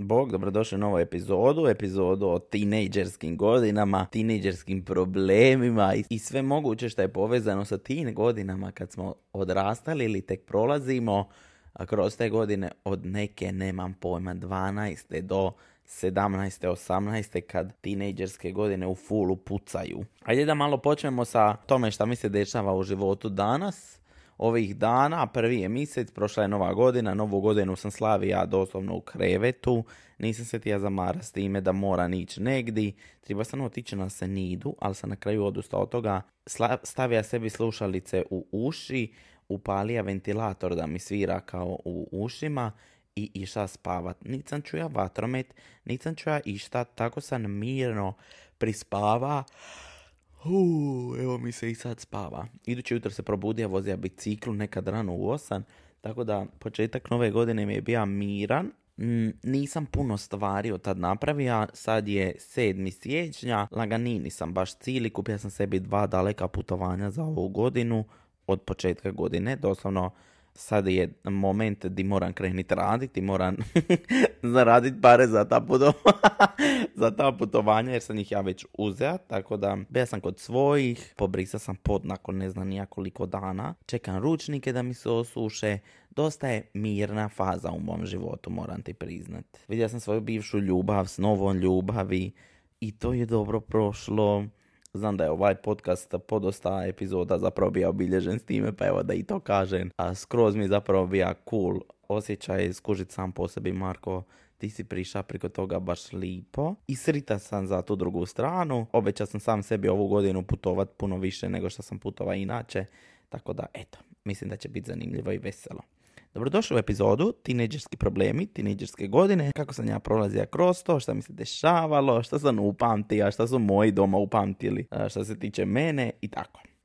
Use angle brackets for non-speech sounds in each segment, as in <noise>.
Bog, dobrodošli u novu epizodu, epizodu o tinejdžerskim godinama, tinejdžerskim problemima i, i sve moguće što je povezano sa tim godinama kad smo odrastali ili tek prolazimo a kroz te godine od neke, nemam pojma, 12. do 17. 18. kad tinejdžerske godine u fulu pucaju. Ajde da malo počnemo sa tome šta mi se dešava u životu danas ovih dana, prvi je mjesec, prošla je nova godina, novu godinu sam slavio doslovno u krevetu, nisam se tija zamara s time da mora ići negdje, treba sam otići na senidu, ali sam na kraju odustao od toga, stavija sebi slušalice u uši, upalija ventilator da mi svira kao u ušima i iša spavat. Nisam čuja vatromet, nisam čuja išta, tako sam mirno prispava Uu, evo mi se i sad spava. Idući jutro se probudio, vozija biciklu nekad rano u osan, tako da početak nove godine mi je bio miran. Mm, nisam puno stvari od tad napravio, sad je 7. siječnja, laganini sam baš cili, kupio sam sebi dva daleka putovanja za ovu godinu, od početka godine, doslovno sad je moment di moram krenuti raditi, moram <laughs> zaraditi pare za ta, za ta putovanja jer sam ih ja već uzeo, tako da bio sam kod svojih, pobrisao sam pod nakon ne znam nijakoliko dana, čekam ručnike da mi se osuše, dosta je mirna faza u mom životu, moram ti priznat. Vidio sam svoju bivšu ljubav s novom ljubavi i to je dobro prošlo. Znam da je ovaj podcast podosta epizoda zapravo bio obilježen s time, pa evo da i to kažem. A skroz mi zapravo bio cool osjećaj skužit sam po sebi, Marko, ti si prišao preko toga baš lipo. I srita sam za tu drugu stranu. Obećao sam sam sebi ovu godinu putovat puno više nego što sam putova inače. Tako da, eto, mislim da će biti zanimljivo i veselo. Dobrodošli u epizodu Tineđerski problemi, tineđerske godine, kako sam ja prolazio kroz to, šta mi se dešavalo, šta sam upamtio, šta su moji doma upamtili, šta se tiče mene i tako.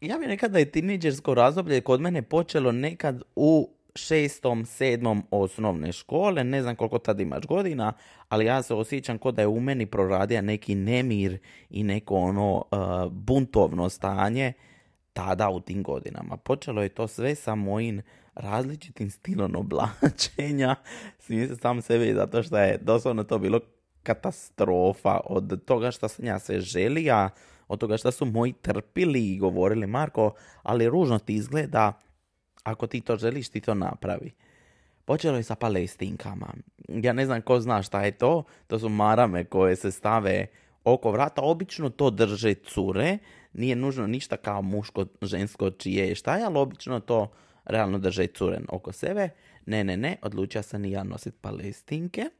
ja bih nekad da je tineđersko razdoblje kod mene počelo nekad u šestom, sedmom osnovne škole, ne znam koliko tad imaš godina, ali ja se osjećam kod da je u meni proradio neki nemir i neko ono uh, buntovno stanje tada u tim godinama. Počelo je to sve sa mojim različitim stilom oblačenja. <laughs> Smijem se sam sebi zato što je doslovno to bilo katastrofa od toga što sam ja sve želija, od toga što su moji trpili i govorili Marko, ali ružno ti izgleda, ako ti to želiš ti to napravi. Počelo je sa palestinkama. Ja ne znam ko zna šta je to, to su marame koje se stave oko vrata, obično to drže cure, nije nužno ništa kao muško, žensko, čije je šta je, ali obično to realno drže curen oko sebe. Ne, ne, ne, odlučio sam i ja nosit palestinke. <laughs>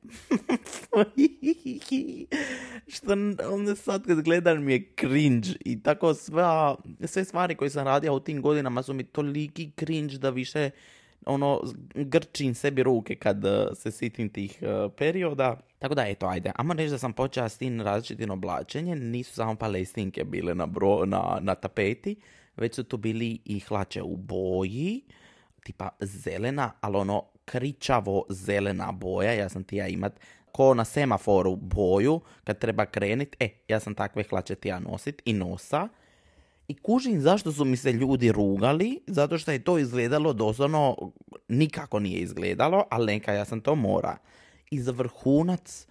Što onda sad kad gledam mi je cringe i tako sva, sve stvari koje sam radio u tim godinama su mi toliki cringe da više ono, grčim sebi ruke kad uh, se sitim tih uh, perioda. Tako da, eto, ajde. Amo reći da sam počeo s tim različitim oblačenjem. Nisu samo palestinke bile na, bro, na, na tapeti, već su tu bili i hlače u boji tipa zelena, ali ono kričavo zelena boja. Ja sam ti ja imat ko na semaforu boju kad treba krenit. E, ja sam takve hlače ti ja nosit i nosa. I kužim zašto su mi se ljudi rugali, zato što je to izgledalo doslovno, nikako nije izgledalo, ali neka ja sam to mora. I za vrhunac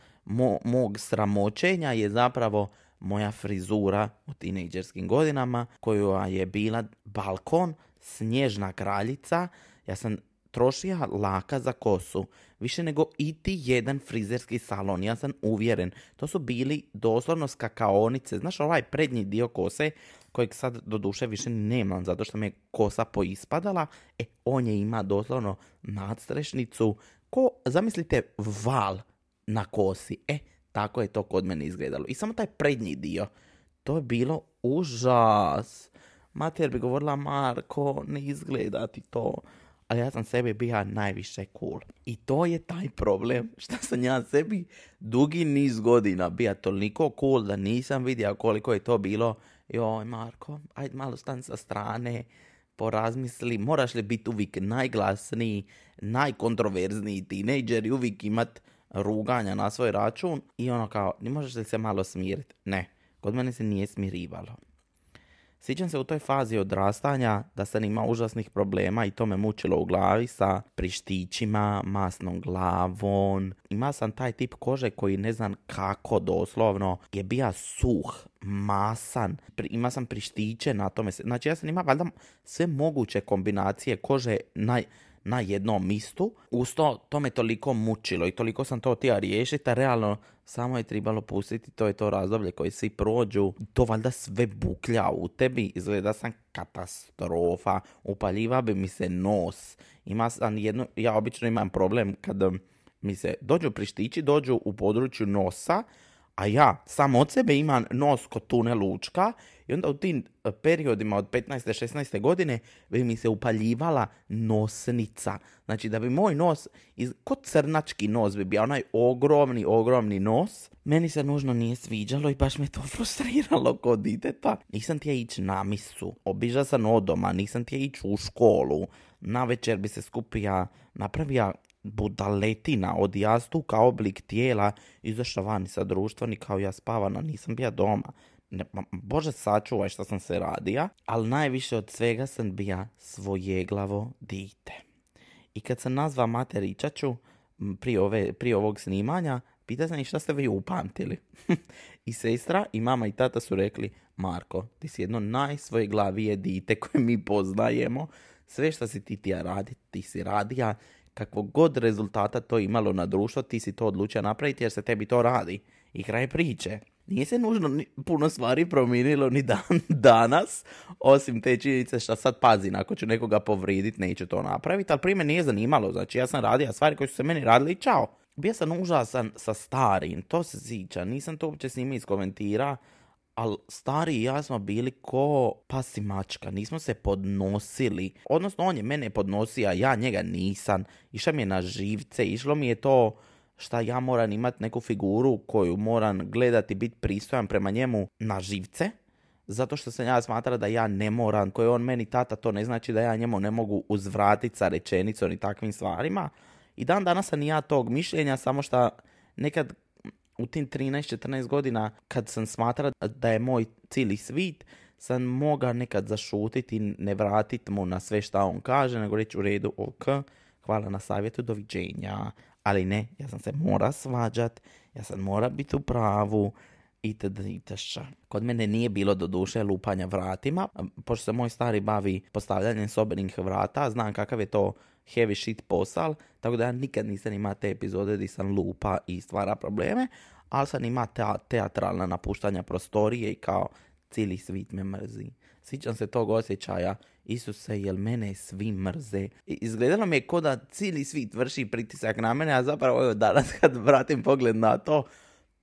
mog sramoćenja je zapravo moja frizura u tinejdžerskim godinama, koja je bila balkon snježna kraljica, ja sam trošio laka za kosu, više nego iti jedan frizerski salon, ja sam uvjeren. To su bili doslovno skakaonice, znaš ovaj prednji dio kose, kojeg sad do duše više nemam, zato što mi je kosa poispadala, e, on je ima doslovno nadstrešnicu, ko, zamislite, val na kosi, e, tako je to kod mene izgledalo. I samo taj prednji dio, to je bilo užas. Mater bi govorila, Marko, ne izgleda ti to. ali ja sam sebi bio najviše cool. I to je taj problem, što sam ja sebi dugi niz godina bio toliko cool da nisam vidio koliko je to bilo. Joj, Marko, ajde malo stan sa strane, porazmisli, moraš li biti uvijek najglasniji, najkontroverzniji tinejdžer i uvijek imat ruganja na svoj račun i ono kao, ne možeš li se malo smiriti? Ne, kod mene se nije smirivalo. Sjećam se u toj fazi odrastanja da sam imao užasnih problema i to me mučilo u glavi sa prištićima, masnom glavom. Ima sam taj tip kože koji ne znam kako doslovno je bija suh, masan. Ima sam prištiće na tome. Znači ja sam imao valjda sve moguće kombinacije kože naj, na jednom mistu. Uz to, to me toliko mučilo i toliko sam to htio riješiti, a realno samo je trebalo pustiti, to je to razdoblje koje svi prođu. To valjda sve buklja u tebi, izgleda sam katastrofa, upaljiva bi mi se nos. Ima sam jedno, ja obično imam problem kad mi se dođu prištići, dođu u području nosa, a ja sam od sebe imam nos kod tune lučka i onda u tim e, periodima od 15. 16. godine bi mi se upaljivala nosnica. Znači da bi moj nos, iz, kod crnački nos bi bio onaj ogromni, ogromni nos. Meni se nužno nije sviđalo i baš me to <laughs> frustriralo kod diteta. Nisam tija ići na misu, obiža sam od doma, nisam tija ići u školu. Na večer bi se skupija, napravija budaletina od jastuka oblik tijela izašla vani sa društva ni kao ja spavana, nisam bija doma. Ne, Bože sačuvaj što sam se radija, ali najviše od svega sam bija svojeglavo dite. I kad sam nazva materičaču prije, ove, prije ovog snimanja, pita sam i šta ste vi upamtili. <laughs> I sestra i mama i tata su rekli, Marko, ti si jedno najsvojeglavije dite koje mi poznajemo. Sve što si ti tija raditi, ti si radija kakvog god rezultata to imalo na društvo, ti si to odlučio napraviti jer se tebi to radi. I kraj priče. Nije se nužno puno stvari promijenilo ni dan <laughs> danas, osim te činjenice što sad pazi, ako ću nekoga povriditi, neću to napraviti, ali prije nije zanimalo, znači ja sam radio stvari koje su se meni radili i čao. Bio sam užasan sa starim, to se ziča, nisam to uopće s njima iskomentira, ali stari i ja smo bili ko pas mačka, nismo se podnosili. Odnosno, on je mene podnosio, a ja njega nisam. Išao mi je na živce, išlo mi je to šta ja moram imati neku figuru koju moram gledati, biti pristojan prema njemu na živce. Zato što sam ja smatra da ja ne moram, koji on meni tata, to ne znači da ja njemu ne mogu uzvratiti sa rečenicom i takvim stvarima. I dan danas sam i ja tog mišljenja, samo što nekad u tim 13-14 godina kad sam smatrao da je moj cijeli svit, sam moga nekad zašutiti, ne vratiti mu na sve šta on kaže, nego reći u redu, ok, hvala na savjetu, doviđenja. Ali ne, ja sam se mora svađat, ja sam mora biti u pravu, itd. itd. Kod mene nije bilo do duše lupanja vratima, pošto se moj stari bavi postavljanjem sobenih vrata, znam kakav je to heavy shit posal, tako da ja nikad nisam imao te epizode gdje sam lupa i stvara probleme, ali sam ima teatralna napuštanja prostorije i kao cijeli svit me mrzi. Sjećam se tog osjećaja, Isuse, jel mene svi mrze? Izgledalo mi je kao da cijeli svit vrši pritisak na mene, a zapravo evo danas kad vratim pogled na to,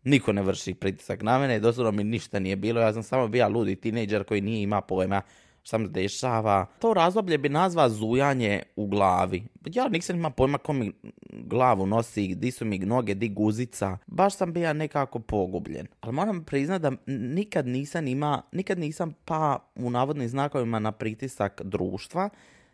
niko ne vrši pritisak na mene, doslovno mi ništa nije bilo, ja sam samo bio ludi tinejdžer koji nije ima pojma šta mi dešava. To razdoblje bi nazva zujanje u glavi. Ja nisam ima pojma ko mi glavu nosi, di su mi noge, di guzica. Baš sam bio nekako pogubljen. Ali moram priznati da nikad nisam ima, nikad nisam pa u navodnim znakovima na pritisak društva.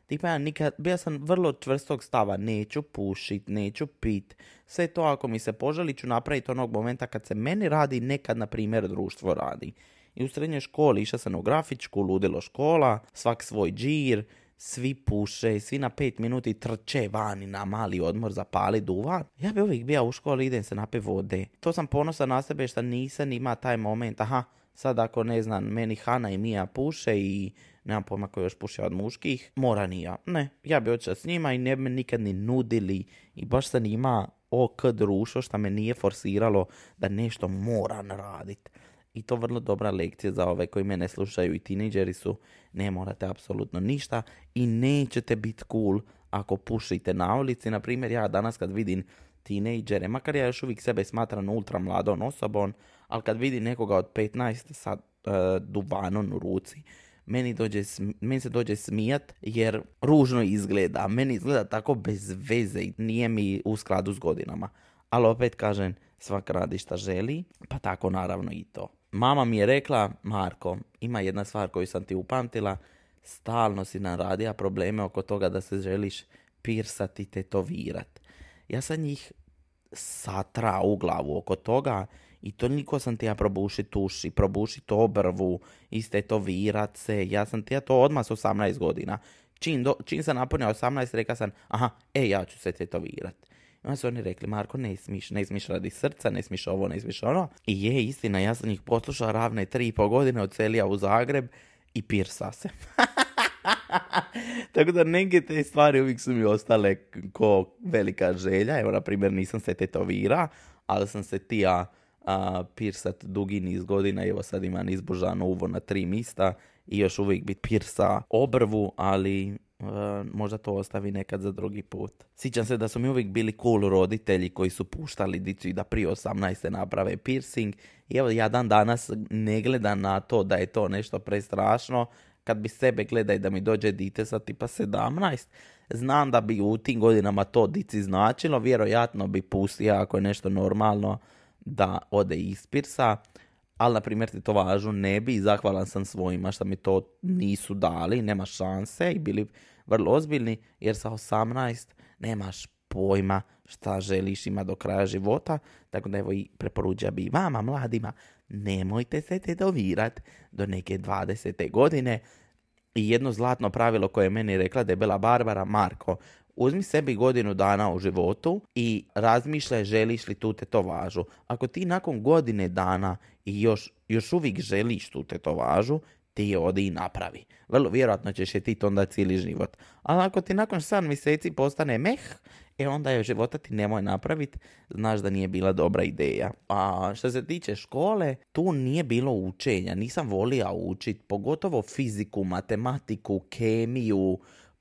Tipa ja nikad, bio sam vrlo čvrstog stava, neću pušit, neću pit. Sve to ako mi se poželi ću napraviti onog momenta kad se meni radi, nekad na primjer društvo radi. I u srednjoj školi išao sam u grafičku, ludilo škola, svak svoj džir, svi puše, svi na pet minuti trče vani na mali odmor zapali duvan. Ja bi uvijek bio u školi, idem se napiti vode. To sam ponosan na sebe što nisam ima taj moment, aha, sad ako ne znam, meni Hana i Mija puše i nemam pojma koji još puše od muških, mora ni ja. Ne, ja bi otišao s njima i ne bi me nikad ni nudili i baš sam ima ok društvo što me nije forsiralo da nešto moram raditi. I to vrlo dobra lekcija za ove koji me ne slušaju i tineđeri su. Ne morate apsolutno ništa i nećete biti cool ako pušite na ulici. Na primjer, ja danas kad vidim tinejdžere, makar ja još uvijek sebe smatram ultra mladom osobom, ali kad vidim nekoga od 15 sa uh, duvanom u ruci, meni, dođe, meni se dođe smijat jer ružno izgleda. Meni izgleda tako bez veze i nije mi u skladu s godinama. Ali opet kažem, svak radi šta želi, pa tako naravno i to. Mama mi je rekla, Marko, ima jedna stvar koju sam ti upamtila, stalno si nam radija probleme oko toga da se želiš pirsati, tetovirat. Ja sam njih satra u glavu oko toga i to niko sam ti ja probušit uši, probušit obrvu, istetovirat se. Ja sam ti ja to odmah s 18 godina. Čim, do, čim sam napunio 18, reka sam, aha, e, ja ću se tetovirat. I onda su oni rekli, Marko, ne smiš, ne smiš radi srca, ne smiš ovo, ne smiš ono. I je, istina, ja sam ih poslušao ravne tri i pol godine, celija u Zagreb i pirsa se. <laughs> <laughs> Tako da neke te stvari uvijek su mi ostale ko velika želja. Evo, na primjer, nisam se tetovira, ali sam se tija a, pirsat dugi niz godina. Evo sad imam izbožano uvo na tri mista i još uvijek bit pirsa obrvu, ali možda to ostavi nekad za drugi put. Sjećam se da su mi uvijek bili cool roditelji koji su puštali dicu i da prije 18. naprave piercing. I evo ja dan danas ne gledam na to da je to nešto prestrašno, kad bi sebe gledaj da mi dođe dite sa tipa 17, znam da bi u tim godinama to dici značilo, vjerojatno bi pustio ako je nešto normalno da ode ispirsa, ali na primjer ti to važu ne bi i zahvalan sam svojima što mi to nisu dali, nema šanse i bili vrlo ozbiljni jer sa 18 nemaš pojma šta želiš ima do kraja života, tako da evo i preporuča bi vama mladima nemojte se tetovirat do neke 20. godine. I jedno zlatno pravilo koje je meni rekla debela Barbara, Marko, uzmi sebi godinu dana u životu i razmišljaj želiš li tu tetovažu. Ako ti nakon godine dana i još, još uvijek želiš tu tetovažu, ti je odi i napravi. Vrlo vjerojatno ćeš je ti onda cijeli život. Ali ako ti nakon 7 mjeseci postane meh, e onda je života ti nemoj napraviti, znaš da nije bila dobra ideja. A što se tiče škole, tu nije bilo učenja, nisam volio učiti, pogotovo fiziku, matematiku, kemiju,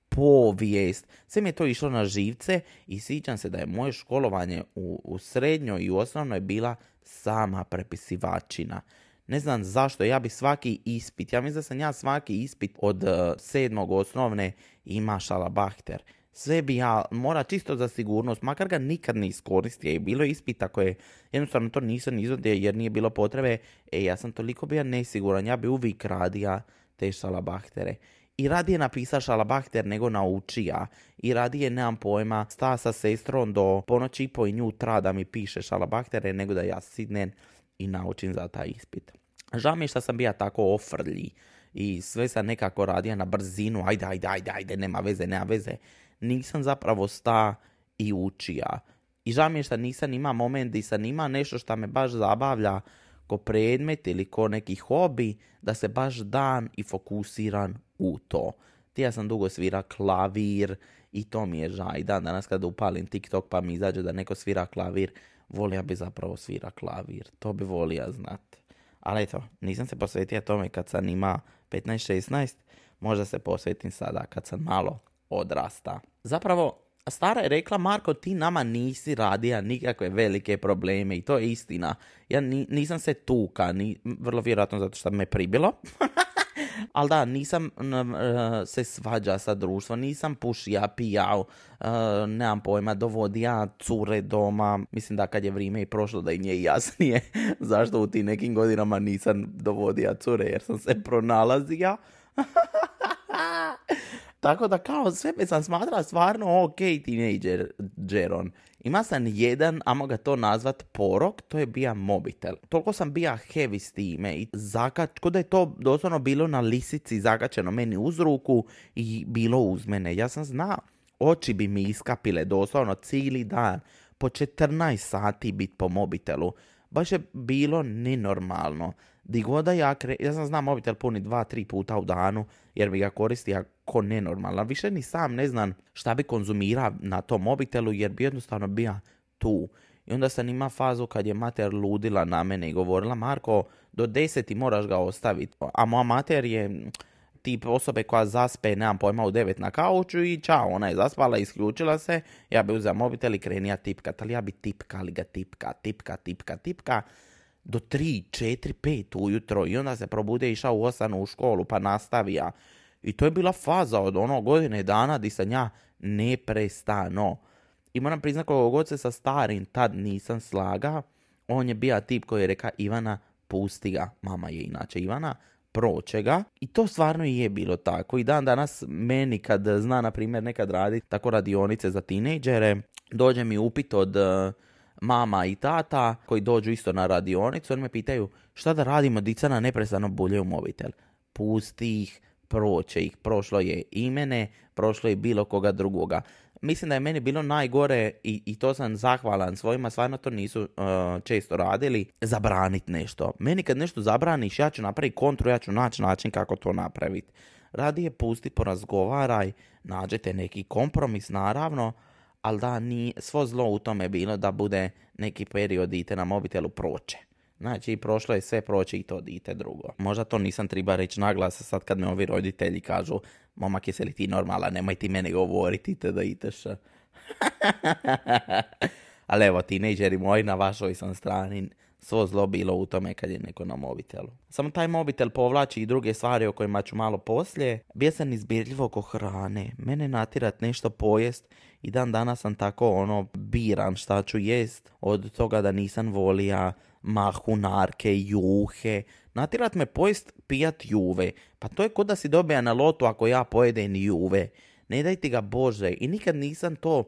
povijest, sve mi je to išlo na živce i sjećam se da je moje školovanje u, u srednjoj i osnovnoj bila sama prepisivačina. Ne znam zašto, ja bi svaki ispit, ja mislim da sam ja svaki ispit od uh, sedmog osnovne ima šalabahter sve bi ja, mora čisto za sigurnost, makar ga nikad ne iskoristio i bilo je ispita koje jednostavno to nisam izvodio jer nije bilo potrebe, e ja sam toliko bio nesiguran, ja bi uvijek radija te šalabahtere. I radije napisa šalabahter nego naučija. I radije nemam pojma sta sa sestrom do ponoći i po tra da mi piše šalabahtere nego da ja sidnem i naučim za taj ispit. Žao mi je što sam bio tako ofrlji i sve sam nekako radija na brzinu, ajde, ajde, ajde, ajde, nema veze, nema veze nisam zapravo sta i učija. I žao mi je što nisam ima moment di sam ima nešto što me baš zabavlja ko predmet ili ko neki hobi, da se baš dan i fokusiran u to. Ti ja sam dugo svira klavir i to mi je žaj. Dan danas kada upalim TikTok pa mi izađe da neko svira klavir, volija bi zapravo svira klavir. To bi volija znat. Ali eto, nisam se posvetio tome kad sam ima 15-16, možda se posvetim sada kad sam malo odrasta. Zapravo, stara je rekla, Marko, ti nama nisi radija nikakve velike probleme i to je istina. Ja nisam se tuka, ni, vrlo vjerojatno zato što me pribilo. <laughs> Ali da, nisam se svađa sa društvom, nisam pušija, pijao, uh, nemam pojma, dovodija cure doma. Mislim da kad je vrijeme i prošlo da i nje jasnije <laughs> zašto u tim nekim godinama nisam dovodija cure jer sam se pronalazija. <laughs> Tako da kao sebe sam smatrao stvarno ok teenager Jeron. Ima sam jedan, amo ga to nazvat porok, to je bija mobitel. Toliko sam bija heavy s time i zakač, kod je to doslovno bilo na lisici zakačeno meni uz ruku i bilo uz mene. Ja sam znao, oči bi mi iskapile doslovno cijeli dan, po 14 sati bit po mobitelu. Baš je bilo nenormalno. Di god ja, kre... ja sam znam mobitel puni dva, tri puta u danu, jer bi ga koristio ko nenormalan. Više ni sam ne znam šta bi konzumirao na tom mobitelu, jer bi jednostavno bio tu. I onda sam ima fazu kad je mater ludila na mene i govorila, Marko, do deseti moraš ga ostaviti. A moja mater je tip osobe koja zaspe, nemam pojma, u devet na kauču i čao, ona je zaspala, isključila se, ja bi uzela mobitel i krenija tipkat, ali ja bi tipka, ali ga tipka, tipka, tipka, tipka do 3, 4, 5 ujutro i onda se probude išao u 8 u školu pa nastavija. I to je bila faza od ono godine dana di sam ja neprestano. I moram priznat koliko god se sa starim tad nisam slaga, on je bio tip koji je reka Ivana pusti ga, mama je inače Ivana, proće ga. I to stvarno i je bilo tako. I dan danas meni kad zna, na primjer, nekad radi tako radionice za tinejdžere, dođe mi upit od uh, mama i tata koji dođu isto na radionicu, oni me pitaju šta da radimo, dica na neprestano bulje u mobitel. Pusti ih, proće ih. Prošlo je i mene, prošlo je bilo koga drugoga. Mislim da je meni bilo najgore i, i to sam zahvalan svojima, stvarno to nisu uh, često radili, zabraniti nešto. Meni kad nešto zabraniš, ja ću napraviti kontru, ja ću naći način kako to napraviti. Radije pusti, porazgovaraj, nađete neki kompromis, naravno, ali da ni svo zlo u tome bilo da bude neki period dite na mobitelu proće. Znači, prošlo je sve proći i to dite drugo. Možda to nisam treba reći naglas sad kad me ovi roditelji kažu momak jesi li ti normala, nemoj ti mene govoriti te da iteš. <laughs> Ali evo, tinejdžeri moji na vašoj sam strani, svo zlo bilo u tome kad je neko na mobitelu. Samo taj mobitel povlači i druge stvari o kojima ću malo poslije. Bio sam izbirljivo oko hrane. Mene natirat nešto pojest i dan danas sam tako ono biran šta ću jest. Od toga da nisam volija mahunarke, juhe. Natirat me pojest pijat juve. Pa to je kod da si dobija na lotu ako ja pojedem juve. Ne daj ti ga Bože. I nikad nisam to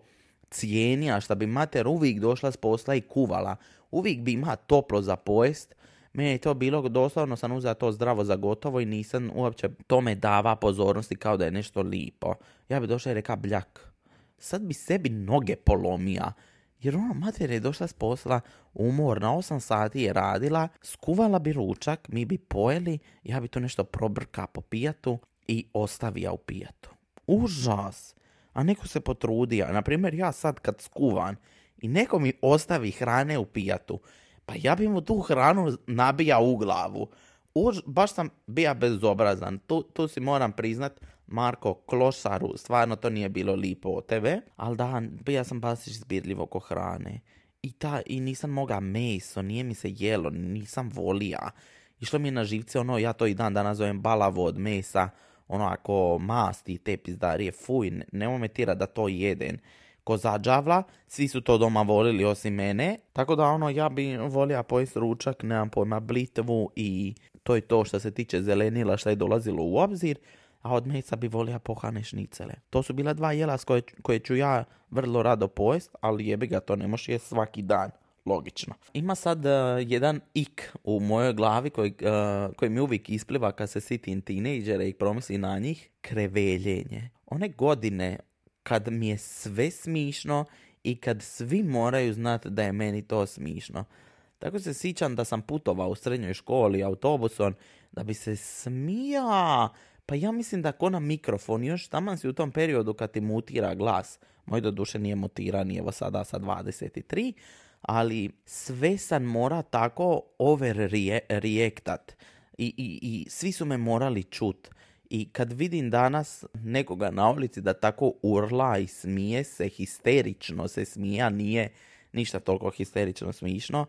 cijenija šta bi mater uvijek došla s posla i kuvala. Uvijek bi ima toplo za pojest. Meni je to bilo, doslovno sam uzela to zdravo za gotovo i nisam uopće tome dava pozornosti kao da je nešto lipo. Ja bi došla i reka bljak. Sad bi sebi noge polomija. Jer ona mater je došla s posla, umorna, 8 sati je radila, skuvala bi ručak, mi bi pojeli, ja bi to nešto probrka po pijatu i ostavija u pijatu. Užas! A neko se potrudija. Na primjer, ja sad kad skuvan i neko mi ostavi hrane u pijatu, pa ja bi mu tu hranu nabija u glavu. Už, baš sam bija bezobrazan. Tu, tu si moram priznat, Marko Klosaru, stvarno to nije bilo lipo od tebe, ali da, bija sam baš izbirljivo oko hrane. I, ta, I nisam moga meso, nije mi se jelo, nisam volija. Išlo mi na živce, ono, ja to i dan danas zovem balavo od mesa, ono, ako masti te pizdarije, fuj, nemoj me tira da to jeden. Ko zađavla, svi su to doma volili osim mene, tako da ono, ja bi volio pojest ručak, nemam pojma, blitvu i to je to što se tiče zelenila što je dolazilo u obzir a od mesa bi volio pohane šnicele. To su bila dva jela koje, koje ću ja vrlo rado pojest, ali jebi ga to ne može jest svaki dan. Logično. Ima sad uh, jedan ik u mojoj glavi koji, uh, koji mi uvijek ispliva kad se sitim tinejdžere i promisli na njih. Kreveljenje. One godine kad mi je sve smišno i kad svi moraju znati da je meni to smišno. Tako se sjećam da sam putovao u srednjoj školi autobusom da bi se smija pa ja mislim da ko na mikrofon, još taman si u tom periodu kad ti mutira glas, moj do duše nije mutiran, evo sada sa 23, ali sve sam mora tako overreactat I, i, i svi su me morali čut. I kad vidim danas nekoga na ulici da tako urla i smije se, histerično se smija, nije ništa toliko histerično smišno,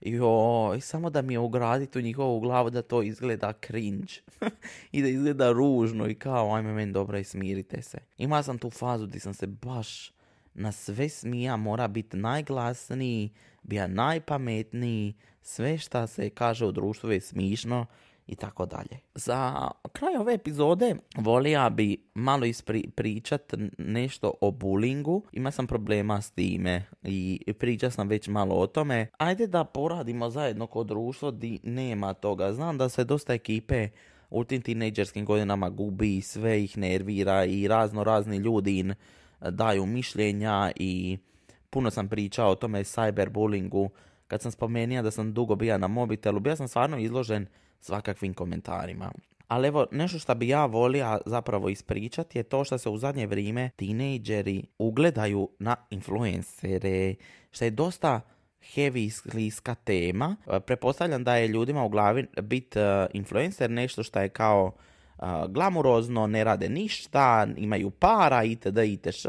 Joj, samo da mi je ugraditi u njihovu glavu da to izgleda cringe. <laughs> I da izgleda ružno i kao, ajme meni dobro i smirite se. Ima sam tu fazu gdje sam se baš na sve smija, mora biti najglasniji, bija najpametniji, sve šta se kaže u društvu je smišno i tako dalje. Za kraj ove epizode volija bi malo ispričat nešto o bullyingu. Ima sam problema s time i pričat sam već malo o tome. Ajde da poradimo zajedno kod društvo di nema toga. Znam da se dosta ekipe u tim tinejdžerskim godinama gubi, sve ih nervira i razno razni ljudi im daju mišljenja i puno sam pričao o tome cyberbullyingu. Kad sam spomenuo da sam dugo bio na mobitelu, bio sam stvarno izložen svakakvim komentarima. Ali evo, nešto što bi ja volio zapravo ispričati je to što se u zadnje vrijeme tinejdžeri ugledaju na influencere, što je dosta heavy skliska tema. E, prepostavljam da je ljudima u glavi bit e, influencer nešto što je kao uh, glamurozno, ne rade ništa, imaju para itd. itš.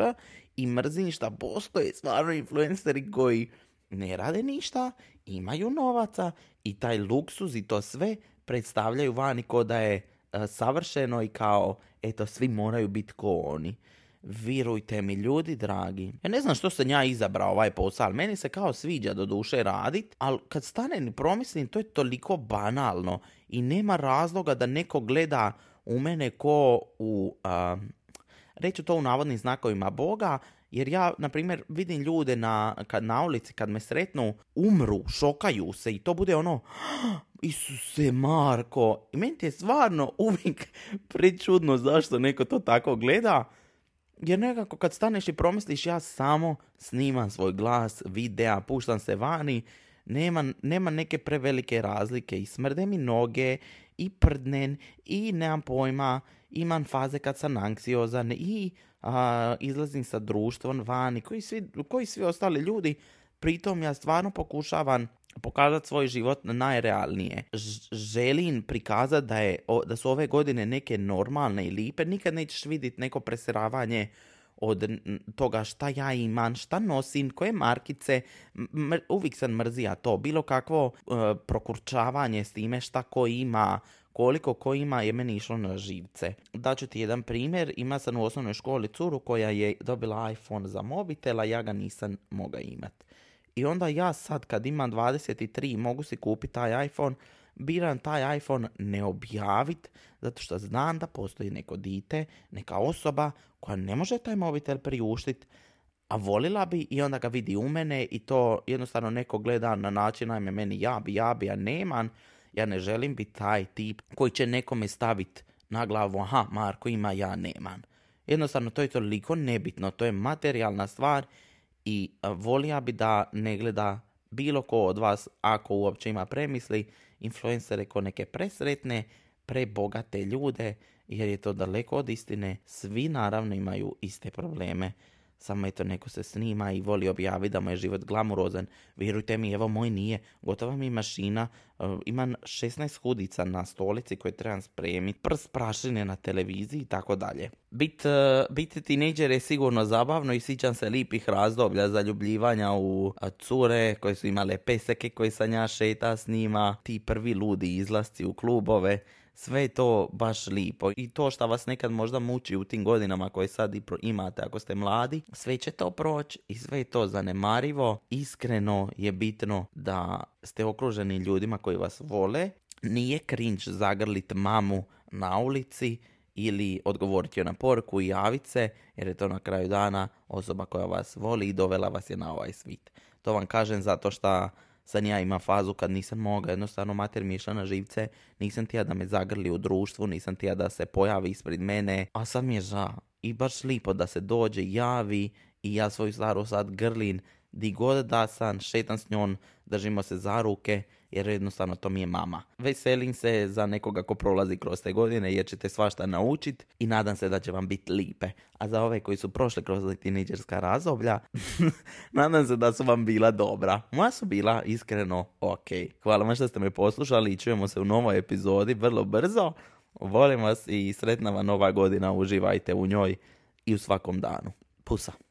I mrzim što postoje stvarno influenceri koji ne rade ništa imaju novaca i taj luksuz i to sve predstavljaju vani ko da je e, savršeno i kao, eto, svi moraju biti ko oni. Virujte mi, ljudi dragi. Ja ne znam što sam ja izabrao ovaj posao, ali meni se kao sviđa do duše radit, ali kad stanem i promislim, to je toliko banalno i nema razloga da neko gleda u mene ko u, uh, reću to u navodnim znakovima Boga, jer ja, na primjer, vidim ljude na, kad, na ulici, kad me sretnu, umru, šokaju se i to bude ono, Isuse Marko. I meni je stvarno uvijek <laughs> prečudno zašto neko to tako gleda. Jer nekako kad staneš i promisliš ja samo snimam svoj glas, videa, puštam se vani, nema, nema neke prevelike razlike i smrde mi noge i prdnen i nemam pojma, imam faze kad sam anksiozan i a, izlazim sa društvom vani, koji svi, koji svi ostali ljudi, pritom ja stvarno pokušavam pokazati svoj život najrealnije. želim prikazati da, je, da su ove godine neke normalne i lipe, nikad nećeš vidjeti neko preseravanje od toga šta ja imam, šta nosim, koje markice, uvijek sam mrzija to, bilo kakvo e, prokurčavanje s time šta ko ima, koliko ko ima je meni išlo na živce. Daću ti jedan primjer, ima sam u osnovnoj školi curu koja je dobila iPhone za mobitel, a ja ga nisam mogao imati. I onda ja sad kad imam 23 mogu si kupiti taj iPhone, biram taj iPhone ne objavit zato što znam da postoji neko dite, neka osoba koja ne može taj mobitel priuštiti, a volila bi i onda ga vidi u mene i to jednostavno neko gleda na način, ajme meni ja bi, ja bi, ja nemam, ja ne želim biti taj tip koji će nekome staviti na glavu, aha, Marko ima, ja nemam. Jednostavno, to je toliko nebitno, to je materijalna stvar i volija bi da ne gleda bilo ko od vas, ako uopće ima premisli, influencere ko neke presretne, prebogate ljude, jer je to daleko od istine. Svi naravno imaju iste probleme samo eto neko se snima i voli objaviti da mu je život glamurozan. Vjerujte mi, evo moj nije. Gotova mi mašina, uh, imam 16 hudica na stolici koje trebam spremiti, prs prašine na televiziji i tako dalje. Bit, uh, biti tineđer je sigurno zabavno i sjećam se lipih razdoblja zaljubljivanja u cure koje su imale peseke koje sam ja šeta s ti prvi ludi izlasci u klubove sve je to baš lipo. I to što vas nekad možda muči u tim godinama koje sad imate ako ste mladi, sve će to proći i sve je to zanemarivo. Iskreno je bitno da ste okruženi ljudima koji vas vole. Nije cringe zagrlit mamu na ulici ili odgovoriti joj na poruku i javiti se, jer je to na kraju dana osoba koja vas voli i dovela vas je na ovaj svit. To vam kažem zato što Sad ja imam fazu kad nisam mogao, jednostavno mater mi išla na živce, nisam tija da me zagrli u društvu, nisam tija da se pojavi ispred mene, a sad mi je ža. I baš lipo da se dođe, javi i ja svoju staru sad grlin, di god da sam, šetam s njom, držimo se za ruke, jer jednostavno to mi je mama. Veselim se za nekoga ko prolazi kroz te godine jer ćete svašta naučit i nadam se da će vam biti lipe. A za ove koji su prošli kroz tineđerska razoblja, <laughs> nadam se da su vam bila dobra. Moja su bila iskreno ok. Hvala vam što ste me poslušali i čujemo se u novoj epizodi vrlo brzo. Volim vas i sretna vam nova godina, uživajte u njoj i u svakom danu. Pusa.